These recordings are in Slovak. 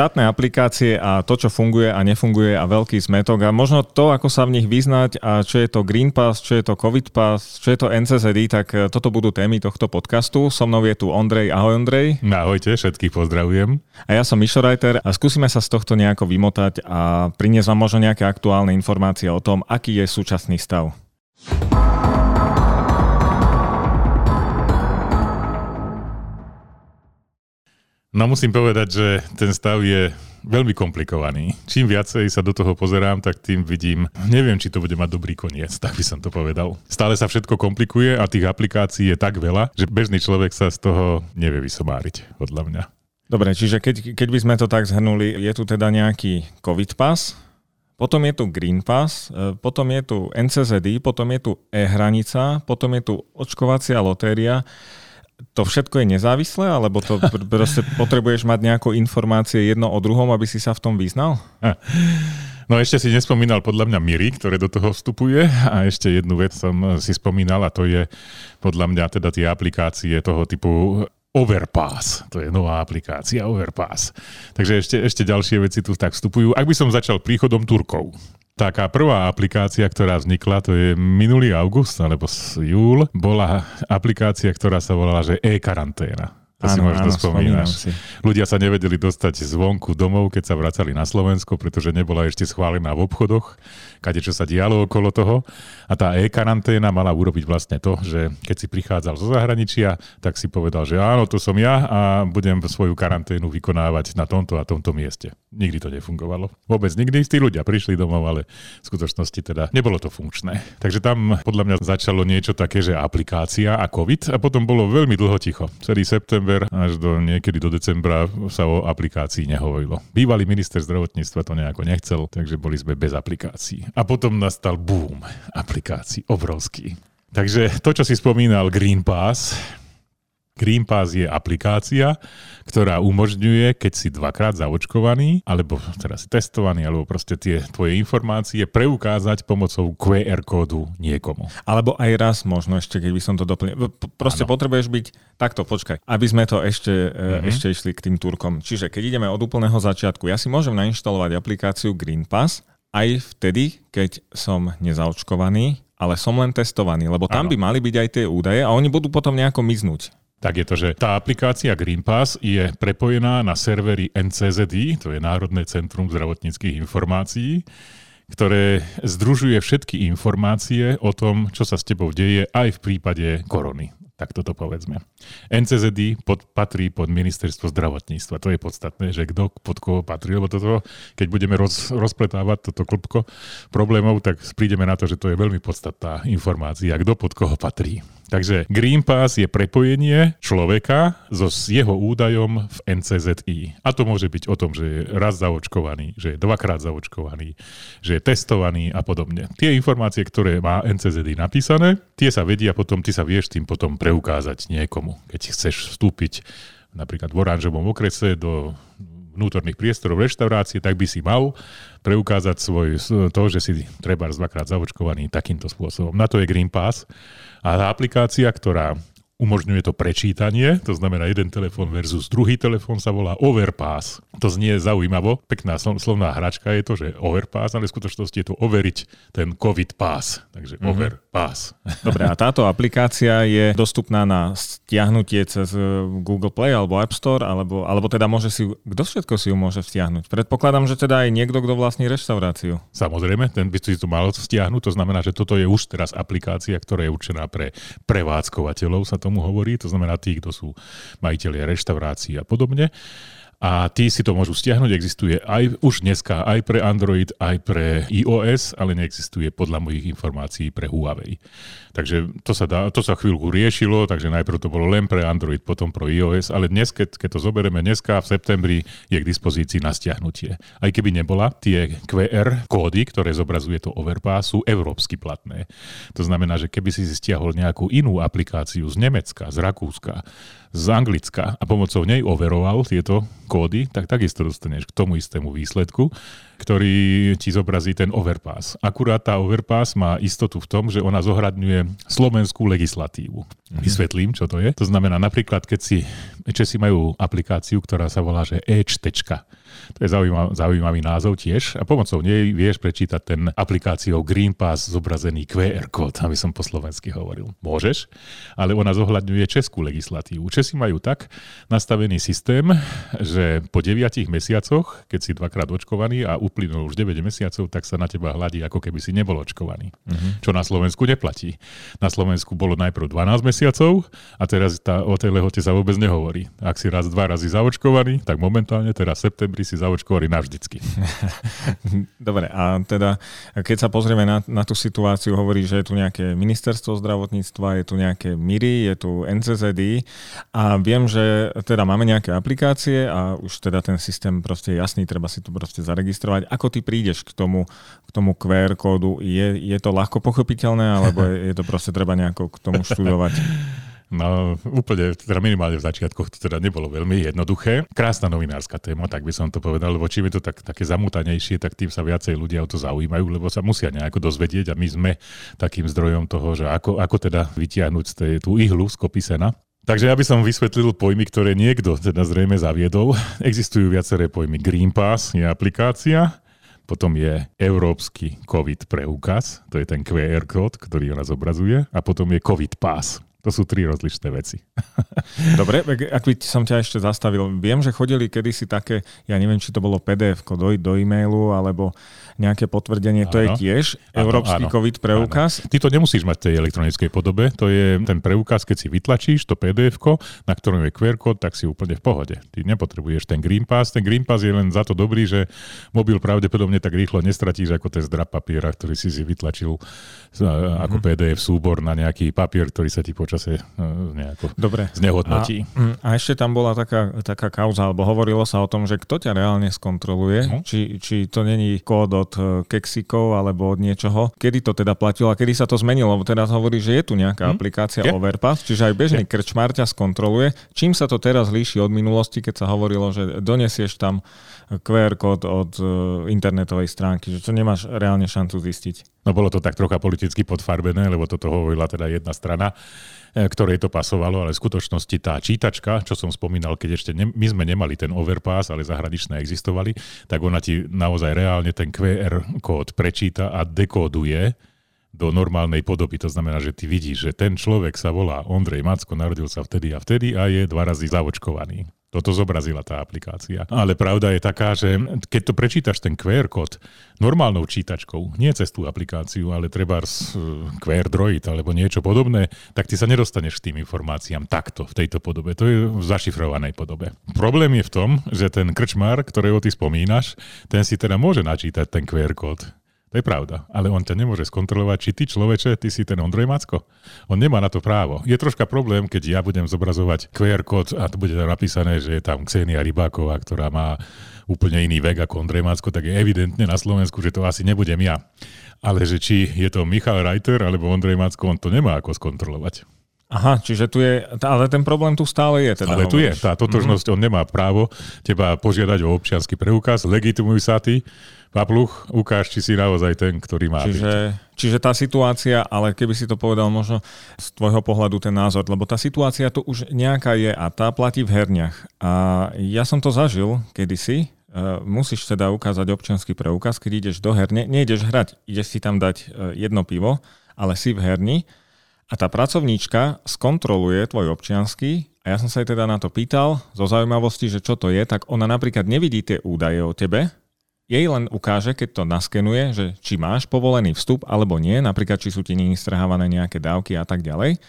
štátne aplikácie a to, čo funguje a nefunguje a veľký zmetok a možno to, ako sa v nich vyznať a čo je to Green Pass, čo je to COVID Pass, čo je to NCZD, tak e, toto budú témy tohto podcastu. So mnou je tu Ondrej. Ahoj Ondrej. Ahojte, všetkých pozdravujem. A ja som Mišo Reiter a skúsime sa z tohto nejako vymotať a priniesť vám možno nejaké aktuálne informácie o tom, aký je súčasný stav. No musím povedať, že ten stav je veľmi komplikovaný. Čím viacej sa do toho pozerám, tak tým vidím, neviem, či to bude mať dobrý koniec, tak by som to povedal. Stále sa všetko komplikuje a tých aplikácií je tak veľa, že bežný človek sa z toho nevie vysomáriť, podľa mňa. Dobre, čiže keď, keď by sme to tak zhrnuli, je tu teda nejaký COVID pas, potom je tu Green Pass, e, potom je tu NCZD, potom je tu e-hranica, potom je tu očkovacia lotéria to všetko je nezávislé, alebo to pr- proste potrebuješ mať nejakú informácie jedno o druhom, aby si sa v tom vyznal? No ešte si nespomínal podľa mňa Miri, ktoré do toho vstupuje a ešte jednu vec som si spomínal a to je podľa mňa teda tie aplikácie toho typu Overpass, to je nová aplikácia Overpass. Takže ešte, ešte ďalšie veci tu tak vstupujú. Ak by som začal príchodom Turkov, Taká prvá aplikácia, ktorá vznikla, to je minulý august alebo júl, bola aplikácia, ktorá sa volala, že e-karanténa. To áno, si možno áno, spomínaš. Si. Ľudia sa nevedeli dostať zvonku domov, keď sa vracali na Slovensko, pretože nebola ešte schválená v obchodoch, kade čo sa dialo okolo toho. A tá e-karanténa mala urobiť vlastne to, že keď si prichádzal zo zahraničia, tak si povedal, že áno, to som ja a budem svoju karanténu vykonávať na tomto a tomto mieste. Nikdy to nefungovalo. Vôbec nikdy. Tí ľudia prišli domov, ale v skutočnosti teda nebolo to funkčné. Takže tam podľa mňa začalo niečo také, že aplikácia a COVID a potom bolo veľmi dlho ticho. Celý september november až do niekedy do decembra sa o aplikácii nehovorilo. Bývalý minister zdravotníctva to nejako nechcel, takže boli sme bez aplikácií. A potom nastal boom aplikácií, obrovský. Takže to, čo si spomínal, Green Pass, Green Pass je aplikácia, ktorá umožňuje, keď si dvakrát zaočkovaný, alebo teraz si testovaný, alebo proste tie tvoje informácie preukázať pomocou QR kódu niekomu. Alebo aj raz možno ešte, keď by som to doplnil. Proste ano. potrebuješ byť takto, počkaj, aby sme to ešte, mm-hmm. ešte išli k tým Turkom. Čiže keď ideme od úplného začiatku, ja si môžem nainštalovať aplikáciu Green Pass aj vtedy, keď som nezaočkovaný, ale som len testovaný, lebo tam ano. by mali byť aj tie údaje a oni budú potom nejako miznúť tak je to, že tá aplikácia Green Pass je prepojená na servery NCZI, to je Národné centrum zdravotníckých informácií, ktoré združuje všetky informácie o tom, čo sa s tebou deje aj v prípade korony. Tak toto povedzme. NCZD pod, patrí pod ministerstvo zdravotníctva. To je podstatné, že kto pod koho patrí, lebo toto, keď budeme roz, rozpletávať toto klopko problémov, tak prídeme na to, že to je veľmi podstatná informácia, kto pod koho patrí. Takže Green Pass je prepojenie človeka so jeho údajom v NCZI. A to môže byť o tom, že je raz zaočkovaný, že je dvakrát zaočkovaný, že je testovaný a podobne. Tie informácie, ktoré má NCZI napísané, tie sa vedia potom, ty sa vieš tým potom preukázať niekomu. Keď chceš vstúpiť napríklad v oranžovom okrese do vnútorných priestorov reštaurácie, tak by si mal preukázať svoj, to, že si treba dvakrát zaočkovaný takýmto spôsobom. Na to je Green Pass. A tá aplikácia, ktorá umožňuje to prečítanie, to znamená jeden telefón versus druhý telefón sa volá Overpass. To znie zaujímavo, pekná slovná hračka je to, že Overpass, ale v skutočnosti je to overiť ten COVID pass, takže mm-hmm. Overpass. Dobre, a táto aplikácia je dostupná na stiahnutie cez eh, Google Play alebo App Store, alebo, alebo teda môže si, kto všetko si ju môže stiahnuť? Predpokladám, že teda aj niekto, kto vlastní reštauráciu. Samozrejme, ten by si to mal stiahnuť, to znamená, že toto je už teraz aplikácia, ktorá je určená pre prevádzkovateľov, sa to tomu hovorí, to znamená tí, kto sú majiteľia reštaurácií a podobne a tí si to môžu stiahnuť. Existuje aj už dneska aj pre Android, aj pre iOS, ale neexistuje podľa mojich informácií pre Huawei. Takže to sa, dá, to sa chvíľku riešilo, takže najprv to bolo len pre Android, potom pro iOS, ale dnes, keď, keď to zoberieme dneska v septembri, je k dispozícii na stiahnutie. Aj keby nebola, tie QR kódy, ktoré zobrazuje to Overpass, sú európsky platné. To znamená, že keby si si stiahol nejakú inú aplikáciu z Nemecka, z Rakúska, z Anglicka a pomocou nej overoval tieto kódy, tak takisto dostaneš k tomu istému výsledku, ktorý ti zobrazí ten overpass. Akurát tá overpass má istotu v tom, že ona zohradňuje slovenskú legislatívu. Mm-hmm. Vysvetlím, čo to je. To znamená napríklad, keď si Česi majú aplikáciu, ktorá sa volá, že e To je zaujímavý, zaujímavý názov tiež. A pomocou nej vieš prečítať ten aplikáciou Green Pass zobrazený QR kód, aby som po slovensky hovoril. Môžeš, ale ona zohľadňuje českú legislatívu. Česi majú tak nastavený systém, že po 9 mesiacoch, keď si dvakrát očkovaný a uplynul už 9 mesiacov, tak sa na teba hladí, ako keby si nebol očkovaný. Uh-huh. Čo na Slovensku neplatí. Na Slovensku bolo najprv 12 mesiacov a teraz tá, o tej lehote sa vôbec nehovorí. Ak si raz, dva razy zaočkovaný, tak momentálne teraz v septembri si zaočkovaný navždycky. Dobre, a teda keď sa pozrieme na, na tú situáciu, hovorí, že je tu nejaké ministerstvo zdravotníctva, je tu nejaké MIRI, je tu NCZD a viem, že teda máme nejaké aplikácie a už teda ten systém proste je jasný, treba si to proste zaregistrovať. Ako ty prídeš k tomu, k tomu QR kódu? Je, je to ľahko pochopiteľné, alebo je, je to proste treba nejako k tomu študovať? No úplne, teda minimálne v začiatkoch to teda nebolo veľmi jednoduché. Krásna novinárska téma, tak by som to povedal, lebo čím je to tak, také zamutanejšie, tak tým sa viacej ľudia o to zaujímajú, lebo sa musia nejako dozvedieť a my sme takým zdrojom toho, že ako, ako teda vytiahnuť z tej, tú ihlu z kopy. Takže ja by som vysvetlil pojmy, ktoré niekto teda zrejme zaviedol. Existujú viaceré pojmy. Green Pass je aplikácia, potom je Európsky COVID preukaz, to je ten QR kód, ktorý ona zobrazuje, a potom je COVID Pass. To sú tri rozličné veci. Dobre, ak by som ťa ešte zastavil, viem, že chodili kedysi také, ja neviem, či to bolo PDF do, do e-mailu, alebo nejaké potvrdenie, to áno. je tiež áno, Európsky áno, COVID preukaz. Áno. Ty to nemusíš mať v tej elektronickej podobe, to je ten preukaz, keď si vytlačíš to pdf na ktorom je QR kód, tak si úplne v pohode. Ty nepotrebuješ ten Green Pass. Ten Green Pass je len za to dobrý, že mobil pravdepodobne tak rýchlo nestratíš ako ten zdrap papiera, ktorý si si vytlačil ako mm-hmm. PDF súbor na nejaký papier, ktorý sa ti počase e, nejako Dobre. znehodnotí. A, mm, a ešte tam bola taká, taká kauza, alebo hovorilo sa o tom, že kto ťa reálne skontroluje, uh-huh. či, či to není kód od e, keksikov alebo od niečoho. Kedy to teda platilo a kedy sa to zmenilo? Lebo teraz hovorí, že je tu nejaká hmm? aplikácia je? Overpass, čiže aj bežný je? krčmár ťa skontroluje. Čím sa to teraz líši od minulosti, keď sa hovorilo, že donesieš tam QR kód od internetovej stránky, že to nemáš reálne šancu zistiť? No bolo to tak trocha politicky podfarbené, lebo toto hovorila teda jedna strana. E, ktorej to pasovalo, ale v skutočnosti tá čítačka, čo som spomínal, keď ešte ne, my sme nemali ten overpass, ale zahraničné existovali, tak ona ti naozaj reálne ten QR kód prečíta a dekóduje do normálnej podoby. To znamená, že ty vidíš, že ten človek sa volá Ondrej Macko, narodil sa vtedy a vtedy a je dva razy zavočkovaný. Toto zobrazila tá aplikácia. Ale pravda je taká, že keď to prečítaš ten QR kód normálnou čítačkou, nie cez tú aplikáciu, ale treba z QR Droid alebo niečo podobné, tak ty sa nedostaneš k tým informáciám takto, v tejto podobe. To je v zašifrovanej podobe. Problém je v tom, že ten krčmár, ktorého ty spomínaš, ten si teda môže načítať ten QR kód to je pravda, ale on ťa nemôže skontrolovať, či ty človeče, ty si ten Ondrej Macko. On nemá na to právo. Je troška problém, keď ja budem zobrazovať QR kód a to bude tam napísané, že je tam Ksenia Rybáková, ktorá má úplne iný vek ako Ondrej Macko, tak je evidentne na Slovensku, že to asi nebudem ja. Ale že či je to Michal Reiter alebo Ondrej Macko, on to nemá ako skontrolovať. Aha, čiže tu je, ale ten problém tu stále je. Teda ale tu hovoríš. je, tá totožnosť, mm-hmm. on nemá právo teba požiadať o občiansky preukaz, legitimuj sa ty, Papluch, ukáž, či si naozaj ten, ktorý má čiže, byť. Čiže tá situácia, ale keby si to povedal možno z tvojho pohľadu ten názor, lebo tá situácia tu už nejaká je a tá platí v herniach. A ja som to zažil kedysi, Uh, musíš teda ukázať občianský preukaz, keď ideš do herne. Nejdeš hrať, ideš si tam dať uh, jedno pivo, ale si v herni a tá pracovníčka skontroluje tvoj občiansky a ja som sa jej teda na to pýtal zo zaujímavosti, že čo to je, tak ona napríklad nevidí tie údaje o tebe, jej len ukáže, keď to naskenuje, že či máš povolený vstup alebo nie, napríklad či sú ti strhávané nejaké dávky a tak ďalej.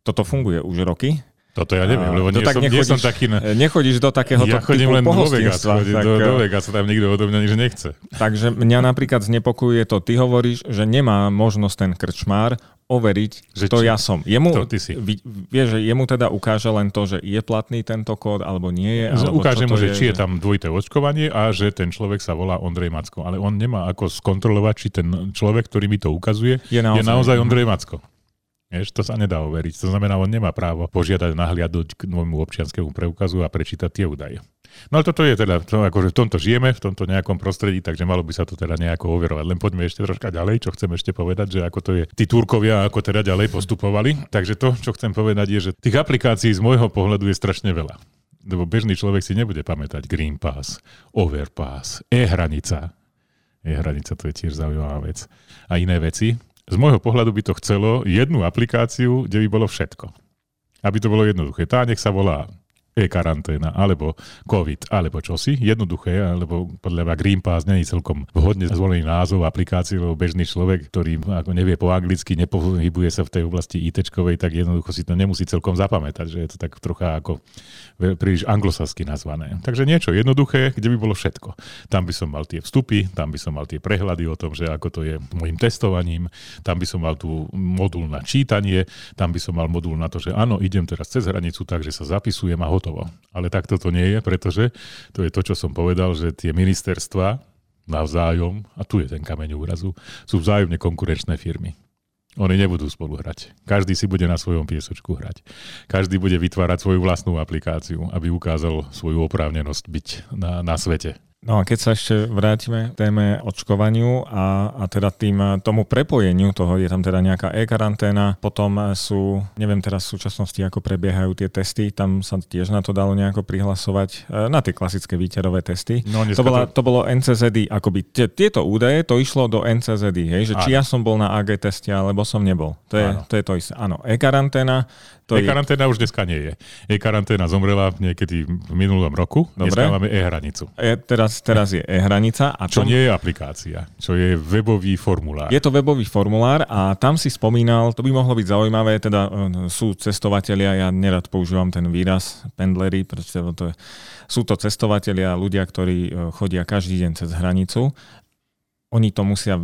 Toto funguje už roky. Toto ja neviem, lebo nie, tak som, nechodíš, nie som taký... Na... Nechodíš do takého ja chodím len do Vegas, tak, do, do Vegas, tam nikto odo mňa nič nechce. Takže mňa napríklad znepokojuje to, ty hovoríš, že nemá možnosť ten krčmár overiť, že to či, ja som. Jemu, to ty si. Vie, že jemu teda ukáže len to, že je platný tento kód, alebo nie je. Alebo ukáže mu, že je, či je tam dvojité očkovanie a že ten človek sa volá Ondrej Macko. Ale on nemá ako skontrolovať, či ten človek, ktorý mi to ukazuje, je naozaj, je naozaj Ondrej Macko. Vieš, to sa nedá overiť. To znamená, on nemá právo požiadať nahliadnúť k môjmu občianskému preukazu a prečítať tie údaje. No ale toto je teda, to, akože v tomto žijeme, v tomto nejakom prostredí, takže malo by sa to teda nejako overovať. Len poďme ešte troška ďalej, čo chcem ešte povedať, že ako to je, tí Turkovia ako teda ďalej postupovali. Takže to, čo chcem povedať je, že tých aplikácií z môjho pohľadu je strašne veľa lebo bežný človek si nebude pamätať Green Pass, Overpass, e-hranica. E-hranica to je tiež zaujímavá vec. A iné veci. Z môjho pohľadu by to chcelo jednu aplikáciu, kde by bolo všetko. Aby to bolo jednoduché. Tá nech sa volá e-karanténa, alebo COVID, alebo čosi. Jednoduché, alebo podľa mňa Green Pass je celkom vhodne zvolený názov aplikácie, lebo bežný človek, ktorý ako nevie po anglicky, nepohybuje sa v tej oblasti it tak jednoducho si to nemusí celkom zapamätať, že je to tak trocha ako príliš anglosasky nazvané. Takže niečo jednoduché, kde by bolo všetko. Tam by som mal tie vstupy, tam by som mal tie prehľady o tom, že ako to je môjim testovaním, tam by som mal tu modul na čítanie, tam by som mal modul na to, že áno, idem teraz cez hranicu, takže sa zapisujem a hotovo. Ale takto to nie je, pretože to je to, čo som povedal, že tie ministerstva navzájom, a tu je ten kameň úrazu, sú vzájomne konkurenčné firmy. Oni nebudú spolu hrať. Každý si bude na svojom piesočku hrať. Každý bude vytvárať svoju vlastnú aplikáciu, aby ukázal svoju oprávnenosť byť na, na svete. No a keď sa ešte vrátime k téme očkovaniu a, a teda tým tomu prepojeniu toho, je tam teda nejaká e-karanténa, potom sú, neviem teraz v súčasnosti, ako prebiehajú tie testy, tam sa tiež na to dalo nejako prihlasovať, e, na tie klasické výťarové testy. No, to, bola, to... bolo NCZD, akoby tieto údaje, to išlo do NCZD, hej, že či ja som bol na AG teste, alebo som nebol. To je, to je to isté. Áno, e-karanténa, to e-karanténa je... už dneska nie je. E-karanténa zomrela niekedy v minulom roku, Dobre. dneska máme e-hranicu. E, teraz teraz, je e-hranica. A čo tom... nie je aplikácia, čo je webový formulár. Je to webový formulár a tam si spomínal, to by mohlo byť zaujímavé, teda e, sú cestovatelia, ja nerad používam ten výraz pendlery, pretože to je, sú to cestovatelia, ľudia, ktorí e, chodia každý deň cez hranicu. Oni to musia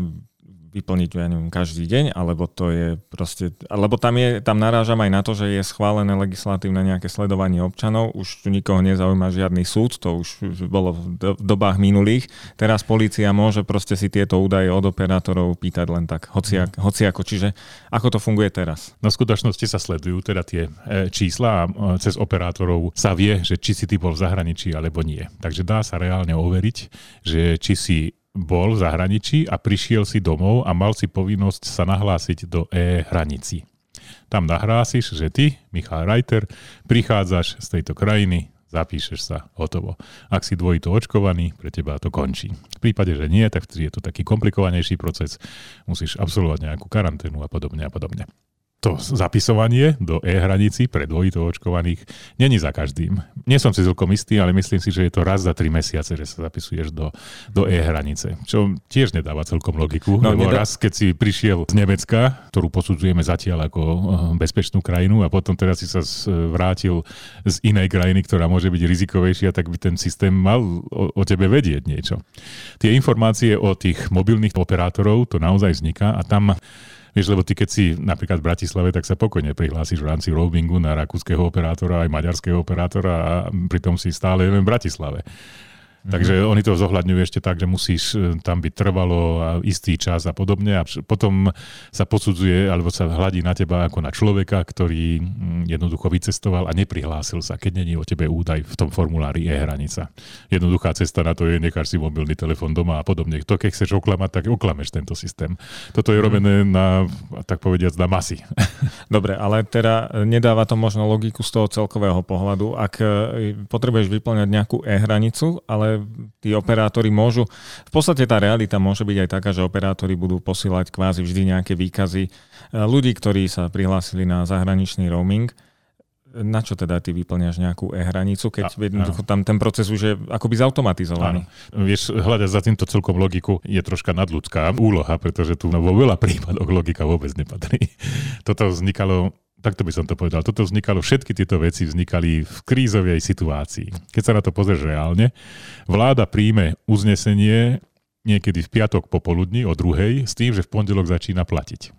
vyplniť, ja neviem, každý deň, alebo to je proste, lebo tam, je, tam narážam aj na to, že je schválené legislatívne nejaké sledovanie občanov, už tu nikoho nezaujíma žiadny súd, to už bolo v dobách minulých. Teraz policia môže proste si tieto údaje od operátorov pýtať len tak, hociak, mm. hociako. Čiže ako to funguje teraz? Na skutočnosti sa sledujú teda tie e, čísla a e, cez operátorov sa vie, že či si ty bol v zahraničí alebo nie. Takže dá sa reálne overiť, že či si bol v zahraničí a prišiel si domov a mal si povinnosť sa nahlásiť do e-hranici. Tam nahlásiš, že ty, Michal Reiter, prichádzaš z tejto krajiny, zapíšeš sa, hotovo. Ak si dvojito očkovaný, pre teba to končí. V prípade, že nie, tak je to taký komplikovanejší proces, musíš absolvovať nejakú karanténu a podobne a podobne to zapisovanie do e-hranici pre dvojito očkovaných není za každým. Nie som si celkom istý, ale myslím si, že je to raz za tri mesiace, že sa zapisuješ do, do e-hranice. Čo tiež nedáva celkom logiku, no, lebo nedá... raz, keď si prišiel z Nemecka, ktorú posudzujeme zatiaľ ako eh, bezpečnú krajinu a potom teraz si sa vrátil z inej krajiny, ktorá môže byť rizikovejšia, tak by ten systém mal o, o tebe vedieť niečo. Tie informácie o tých mobilných operátorov, to naozaj vzniká a tam Vieš, lebo ty keď si napríklad v Bratislave, tak sa pokojne prihlásiš v rámci roamingu na rakúskeho operátora aj maďarského operátora a pritom si stále len v Bratislave. Mm-hmm. Takže oni to zohľadňujú ešte tak, že musíš e, tam byť trvalo a istý čas a podobne a potom sa posudzuje alebo sa hladí na teba ako na človeka, ktorý mm, jednoducho vycestoval a neprihlásil sa, keď není o tebe údaj v tom formulári e-hranica. Jednoduchá cesta na to je, necháš si mobilný telefón doma a podobne. To keď chceš oklamať, tak oklameš tento systém. Toto je mhm. robené na, tak povediac, na masy. Dobre, ale teda nedáva to možno logiku z toho celkového pohľadu. Ak e, potrebuješ vyplňať nejakú e-hranicu, ale ale tí operátori môžu, v podstate tá realita môže byť aj taká, že operátori budú posielať kvázi vždy nejaké výkazy e, ľudí, ktorí sa prihlásili na zahraničný roaming. Na čo teda ty vyplňaš nejakú e-hranicu, keď a, jednoducho tam ten proces už je akoby zautomatizovaný? Áno. Vieš, hľadať za týmto celkom logiku je troška nadľudská úloha, pretože tu vo veľa prípadoch logika vôbec nepatrí. Toto vznikalo takto by som to povedal, toto vznikalo, všetky tieto veci vznikali v krízovej situácii. Keď sa na to pozrieš reálne, vláda príjme uznesenie niekedy v piatok popoludní o druhej s tým, že v pondelok začína platiť.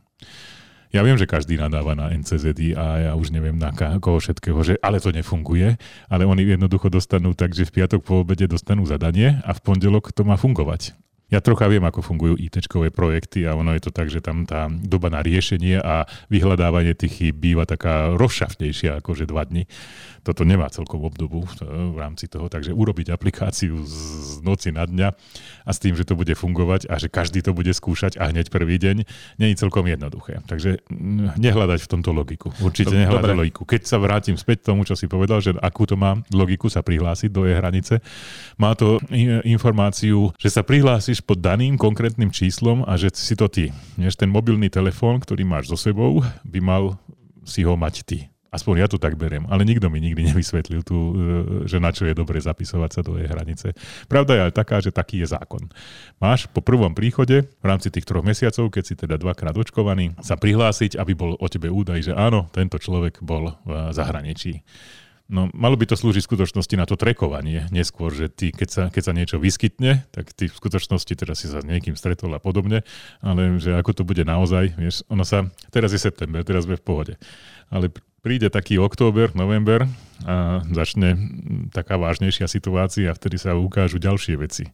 Ja viem, že každý nadáva na NCZD a ja už neviem na koho všetkého, že ale to nefunguje, ale oni jednoducho dostanú tak, že v piatok po obede dostanú zadanie a v pondelok to má fungovať. Ja trocha viem, ako fungujú it projekty a ono je to tak, že tam tá doba na riešenie a vyhľadávanie tých chýb býva taká rozšaftnejšia ako že dva dni. Toto nemá celkom obdobu v rámci toho, takže urobiť aplikáciu z noci na dňa a s tým, že to bude fungovať a že každý to bude skúšať a hneď prvý deň, nie je celkom jednoduché. Takže mm, nehľadať v tomto logiku. Určite nehľadať Dobre. logiku. Keď sa vrátim späť tomu, čo si povedal, že akú to má logiku sa prihlásiť do jej hranice, má to informáciu, že sa prihlásiš pod daným konkrétnym číslom a že si to ty. Než ten mobilný telefón, ktorý máš so sebou, by mal si ho mať ty. Aspoň ja to tak beriem, ale nikto mi nikdy nevysvetlil tu, e, že na čo je dobre zapisovať sa do jej hranice. Pravda je aj taká, že taký je zákon. Máš po prvom príchode v rámci tých troch mesiacov, keď si teda dvakrát očkovaný, sa prihlásiť, aby bol o tebe údaj, že áno, tento človek bol v zahraničí. No, malo by to slúžiť v skutočnosti na to trekovanie, neskôr, že ty, keď sa, keď sa niečo vyskytne, tak ty v skutočnosti teraz si sa s niekým stretol a podobne, ale že ako to bude naozaj, vieš, ono sa, teraz je september, teraz sme v pohode, ale príde taký október, november a začne taká vážnejšia situácia vtedy sa ukážu ďalšie veci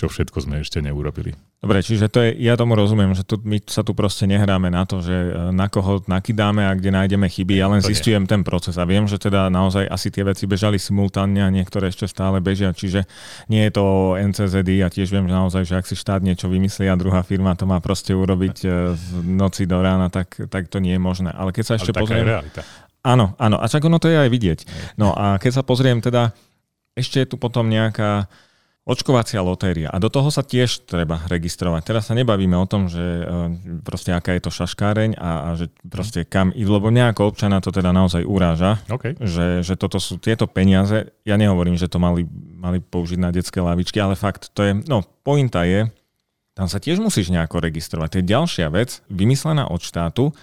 čo všetko sme ešte neurobili. Dobre, čiže to je, ja tomu rozumiem, že tu, my sa tu proste nehráme na to, že e, na koho nakydáme a kde nájdeme chyby, ja len zistujem ten proces a viem, že teda naozaj asi tie veci bežali simultánne a niektoré ešte stále bežia, čiže nie je to NCZD a tiež viem, že naozaj, že ak si štát niečo vymyslí a druhá firma to má proste urobiť e, z noci do rána, tak, tak to nie je možné. Ale keď sa ešte Ale pozriem... realita. Áno, áno, a čak ono to je aj vidieť. No a keď sa pozriem teda, ešte je tu potom nejaká Očkovacia lotéria. A do toho sa tiež treba registrovať. Teraz sa nebavíme o tom, že e, proste aká je to šaškáreň a, a že proste kam ísť, lebo nejako občana to teda naozaj uráža, okay. že, že toto sú tieto peniaze. Ja nehovorím, že to mali, mali použiť na detské lavičky, ale fakt to je, no pointa je, tam sa tiež musíš nejako registrovať. To je ďalšia vec, vymyslená od štátu,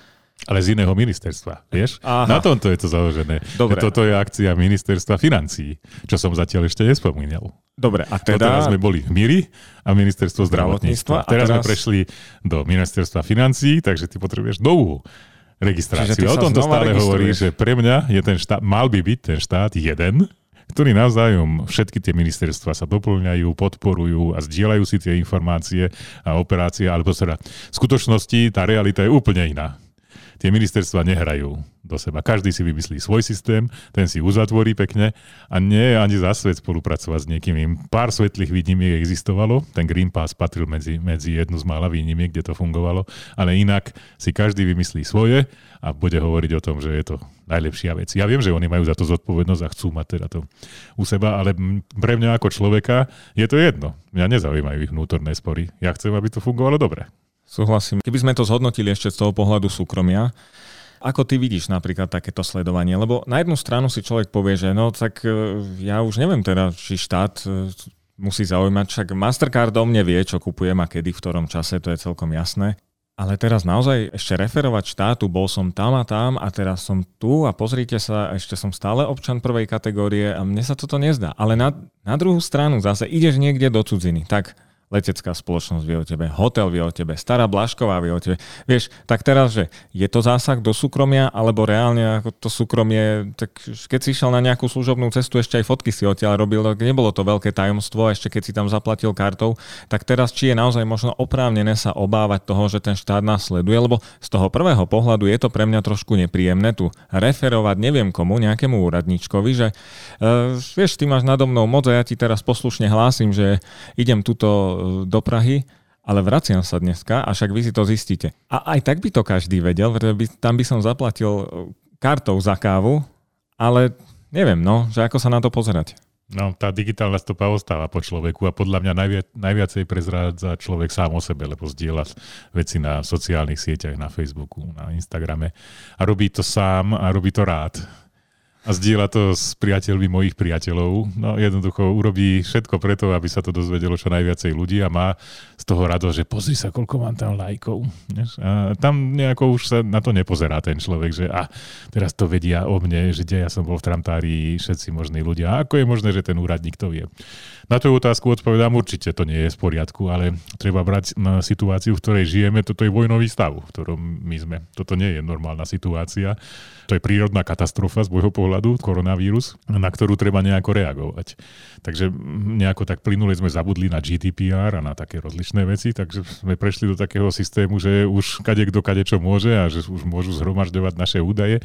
ale z iného ministerstva, vieš? Aha. Na tomto je to založené. Dobre. Toto je akcia ministerstva financií, čo som zatiaľ ešte nespomínal. Dobre, a teda... teraz sme boli MIRI a ministerstvo zdravotníctva. A teraz, teraz sme prešli do ministerstva financií, takže ty potrebuješ novú registráciu. O tom to stále hovorí, že pre mňa je ten štát, mal by byť ten štát jeden, ktorý navzájom všetky tie ministerstva sa doplňajú, podporujú a zdieľajú si tie informácie a operácie, alebo teda v skutočnosti tá realita je úplne iná tie ministerstva nehrajú do seba. Každý si vymyslí svoj systém, ten si uzatvorí pekne a nie je ani za svet spolupracovať s niekým. Pár svetlých výnimiek existovalo, ten Green Pass patril medzi, medzi jednu z mála výnimiek, kde to fungovalo, ale inak si každý vymyslí svoje a bude hovoriť o tom, že je to najlepšia vec. Ja viem, že oni majú za to zodpovednosť a chcú mať teda to u seba, ale pre mňa ako človeka je to jedno. Mňa nezaujímajú ich vnútorné spory. Ja chcem, aby to fungovalo dobre. Súhlasím. Keby sme to zhodnotili ešte z toho pohľadu súkromia, ako ty vidíš napríklad takéto sledovanie? Lebo na jednu stranu si človek povie, že no tak e, ja už neviem teda, či štát e, musí zaujímať, však Mastercard o mne vie, čo kupujem a kedy, v ktorom čase, to je celkom jasné. Ale teraz naozaj ešte referovať štátu, bol som tam a tam a teraz som tu a pozrite sa, ešte som stále občan prvej kategórie a mne sa toto nezdá. Ale na, na druhú stranu zase ideš niekde do cudziny, tak letecká spoločnosť vie o tebe, hotel vie o tebe, stará Blašková vie o tebe. Vieš, tak teraz, že je to zásah do súkromia, alebo reálne ako to súkromie, tak keď si išiel na nejakú služobnú cestu, ešte aj fotky si odtiaľ robil, tak nebolo to veľké tajomstvo, ešte keď si tam zaplatil kartou, tak teraz či je naozaj možno oprávnené sa obávať toho, že ten štát nás sleduje, lebo z toho prvého pohľadu je to pre mňa trošku nepríjemné tu referovať neviem komu, nejakému úradničkovi, že uh, vieš, ty máš nado mnou moc a ja ti teraz poslušne hlásim, že idem túto do Prahy, ale vraciam sa dneska a však vy si to zistíte. A aj tak by to každý vedel, pretože tam by som zaplatil e, kartou za kávu, ale neviem, no, že ako sa na to pozerať. No, tá digitálna stopa ostáva po človeku a podľa mňa najviac, najviacej prezrádza človek sám o sebe, lebo zdieľa veci na sociálnych sieťach, na Facebooku, na Instagrame a robí to sám a robí to rád a zdieľa to s priateľmi mojich priateľov. No jednoducho urobí všetko preto, aby sa to dozvedelo čo najviacej ľudí a má z toho rado, že pozri sa, koľko mám tam lajkov. A tam nejako už sa na to nepozerá ten človek, že a teraz to vedia o mne, že ja som bol v Tramtári všetci možní ľudia. A ako je možné, že ten úradník to vie? Na tú otázku odpovedám určite, to nie je v poriadku, ale treba brať na situáciu, v ktorej žijeme. Toto je vojnový stav, v ktorom my sme. Toto nie je normálna situácia. To je prírodná katastrofa z môjho pohľadu, koronavírus, na ktorú treba nejako reagovať. Takže nejako tak plynule sme zabudli na GDPR a na také rozličné veci, takže sme prešli do takého systému, že už kade kto kade čo môže a že už môžu zhromažďovať naše údaje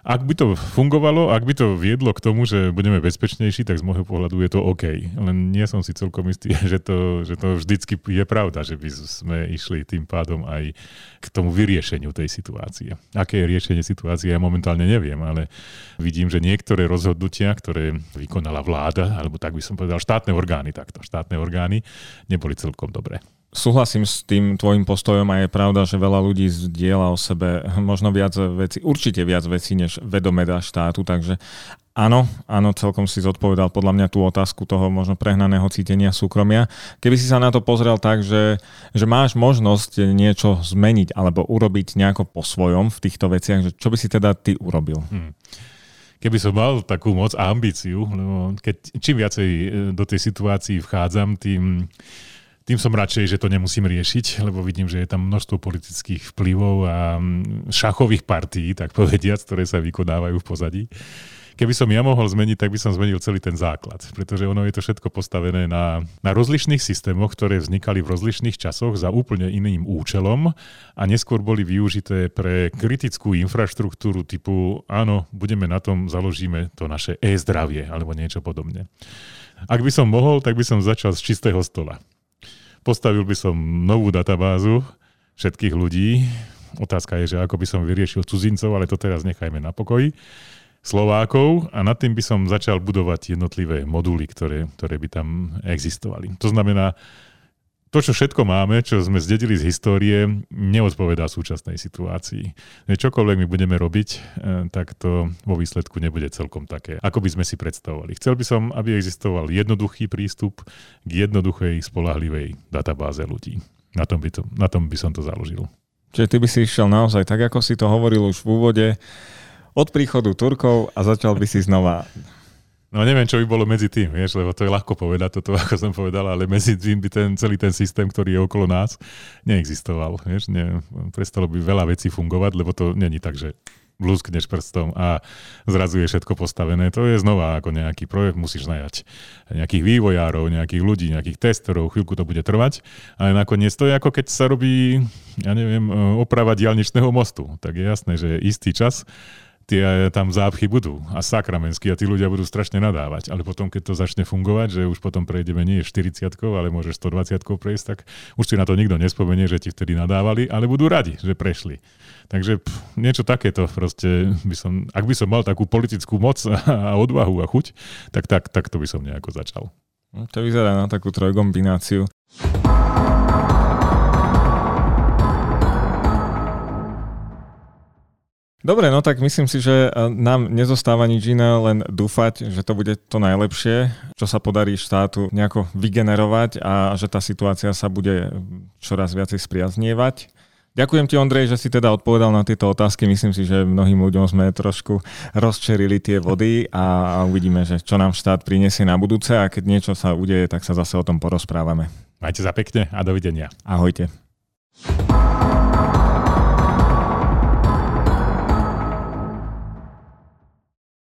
ak by to fungovalo, ak by to viedlo k tomu, že budeme bezpečnejší, tak z môjho pohľadu je to OK. Len nie som si celkom istý, že to, že to vždycky je pravda, že by sme išli tým pádom aj k tomu vyriešeniu tej situácie. Aké je riešenie situácie, ja momentálne neviem, ale vidím, že niektoré rozhodnutia, ktoré vykonala vláda, alebo tak by som povedal štátne orgány, takto, štátne orgány, neboli celkom dobré súhlasím s tým tvojim postojom a je pravda, že veľa ľudí zdieľa o sebe možno viac veci, určite viac vecí, než vedomeda štátu, takže áno, áno, celkom si zodpovedal podľa mňa tú otázku toho možno prehnaného cítenia súkromia. Keby si sa na to pozrel tak, že, že máš možnosť niečo zmeniť alebo urobiť nejako po svojom v týchto veciach, že čo by si teda ty urobil? Hmm keby som mal takú moc a ambíciu, lebo keď čím viacej e, do tej situácii vchádzam, tým tým som radšej, že to nemusím riešiť, lebo vidím, že je tam množstvo politických vplyvov a mm, šachových partí, tak povediac, ktoré sa vykonávajú v pozadí. Keby som ja mohol zmeniť, tak by som zmenil celý ten základ, pretože ono je to všetko postavené na, na rozlišných systémoch, ktoré vznikali v rozlišných časoch za úplne iným účelom a neskôr boli využité pre kritickú infraštruktúru typu áno, budeme na tom, založíme to naše e-zdravie alebo niečo podobne. Ak by som mohol, tak by som začal z čistého stola. Postavil by som novú databázu všetkých ľudí. Otázka je, že ako by som vyriešil cudzincov, ale to teraz nechajme na pokoji. Slovákov a nad tým by som začal budovať jednotlivé moduly, ktoré, ktoré by tam existovali. To znamená, to, čo všetko máme, čo sme zdedili z histórie, neodpovedá súčasnej situácii. Čokoľvek my budeme robiť, eh, tak to vo výsledku nebude celkom také, ako by sme si predstavovali. Chcel by som, aby existoval jednoduchý prístup k jednoduchej, spolahlivej databáze ľudí. Na tom by, to, na tom by som to založil. Čiže ty by si išiel naozaj tak, ako si to hovoril už v úvode, od príchodu Turkov a začal by si znova No neviem, čo by bolo medzi tým, vieš, lebo to je ľahko povedať, toto ako som povedal, ale medzi tým by ten celý ten systém, ktorý je okolo nás, neexistoval. Vieš, ne, prestalo by veľa vecí fungovať, lebo to není tak, že blúskneš prstom a zrazu je všetko postavené. To je znova ako nejaký projekt, musíš najať nejakých vývojárov, nejakých ľudí, nejakých testerov, chvíľku to bude trvať, ale nakoniec to je ako keď sa robí, ja neviem, oprava diálničného mostu. Tak je jasné, že istý čas tie tam zápchy budú a sakramenský a tí ľudia budú strašne nadávať. Ale potom, keď to začne fungovať, že už potom prejdeme nie 40 ale môže 120 prejsť, tak už si na to nikto nespomenie, že ti vtedy nadávali, ale budú radi, že prešli. Takže pff, niečo takéto proste by som, ak by som mal takú politickú moc a odvahu a chuť, tak, tak, tak to by som nejako začal. No, to vyzerá na takú trojkombináciu. Dobre, no tak myslím si, že e, nám nezostáva nič iné, len dúfať, že to bude to najlepšie, čo sa podarí štátu nejako vygenerovať a že tá situácia sa bude čoraz viacej spriaznievať. Ďakujem ti, Ondrej, že si teda odpovedal na tieto otázky. Myslím si, že mnohým ľuďom sme trošku rozčerili tie vody a uvidíme, že čo nám štát prinesie na budúce a keď niečo sa udeje, tak sa zase o tom porozprávame. Majte sa pekne a dovidenia. Ahojte.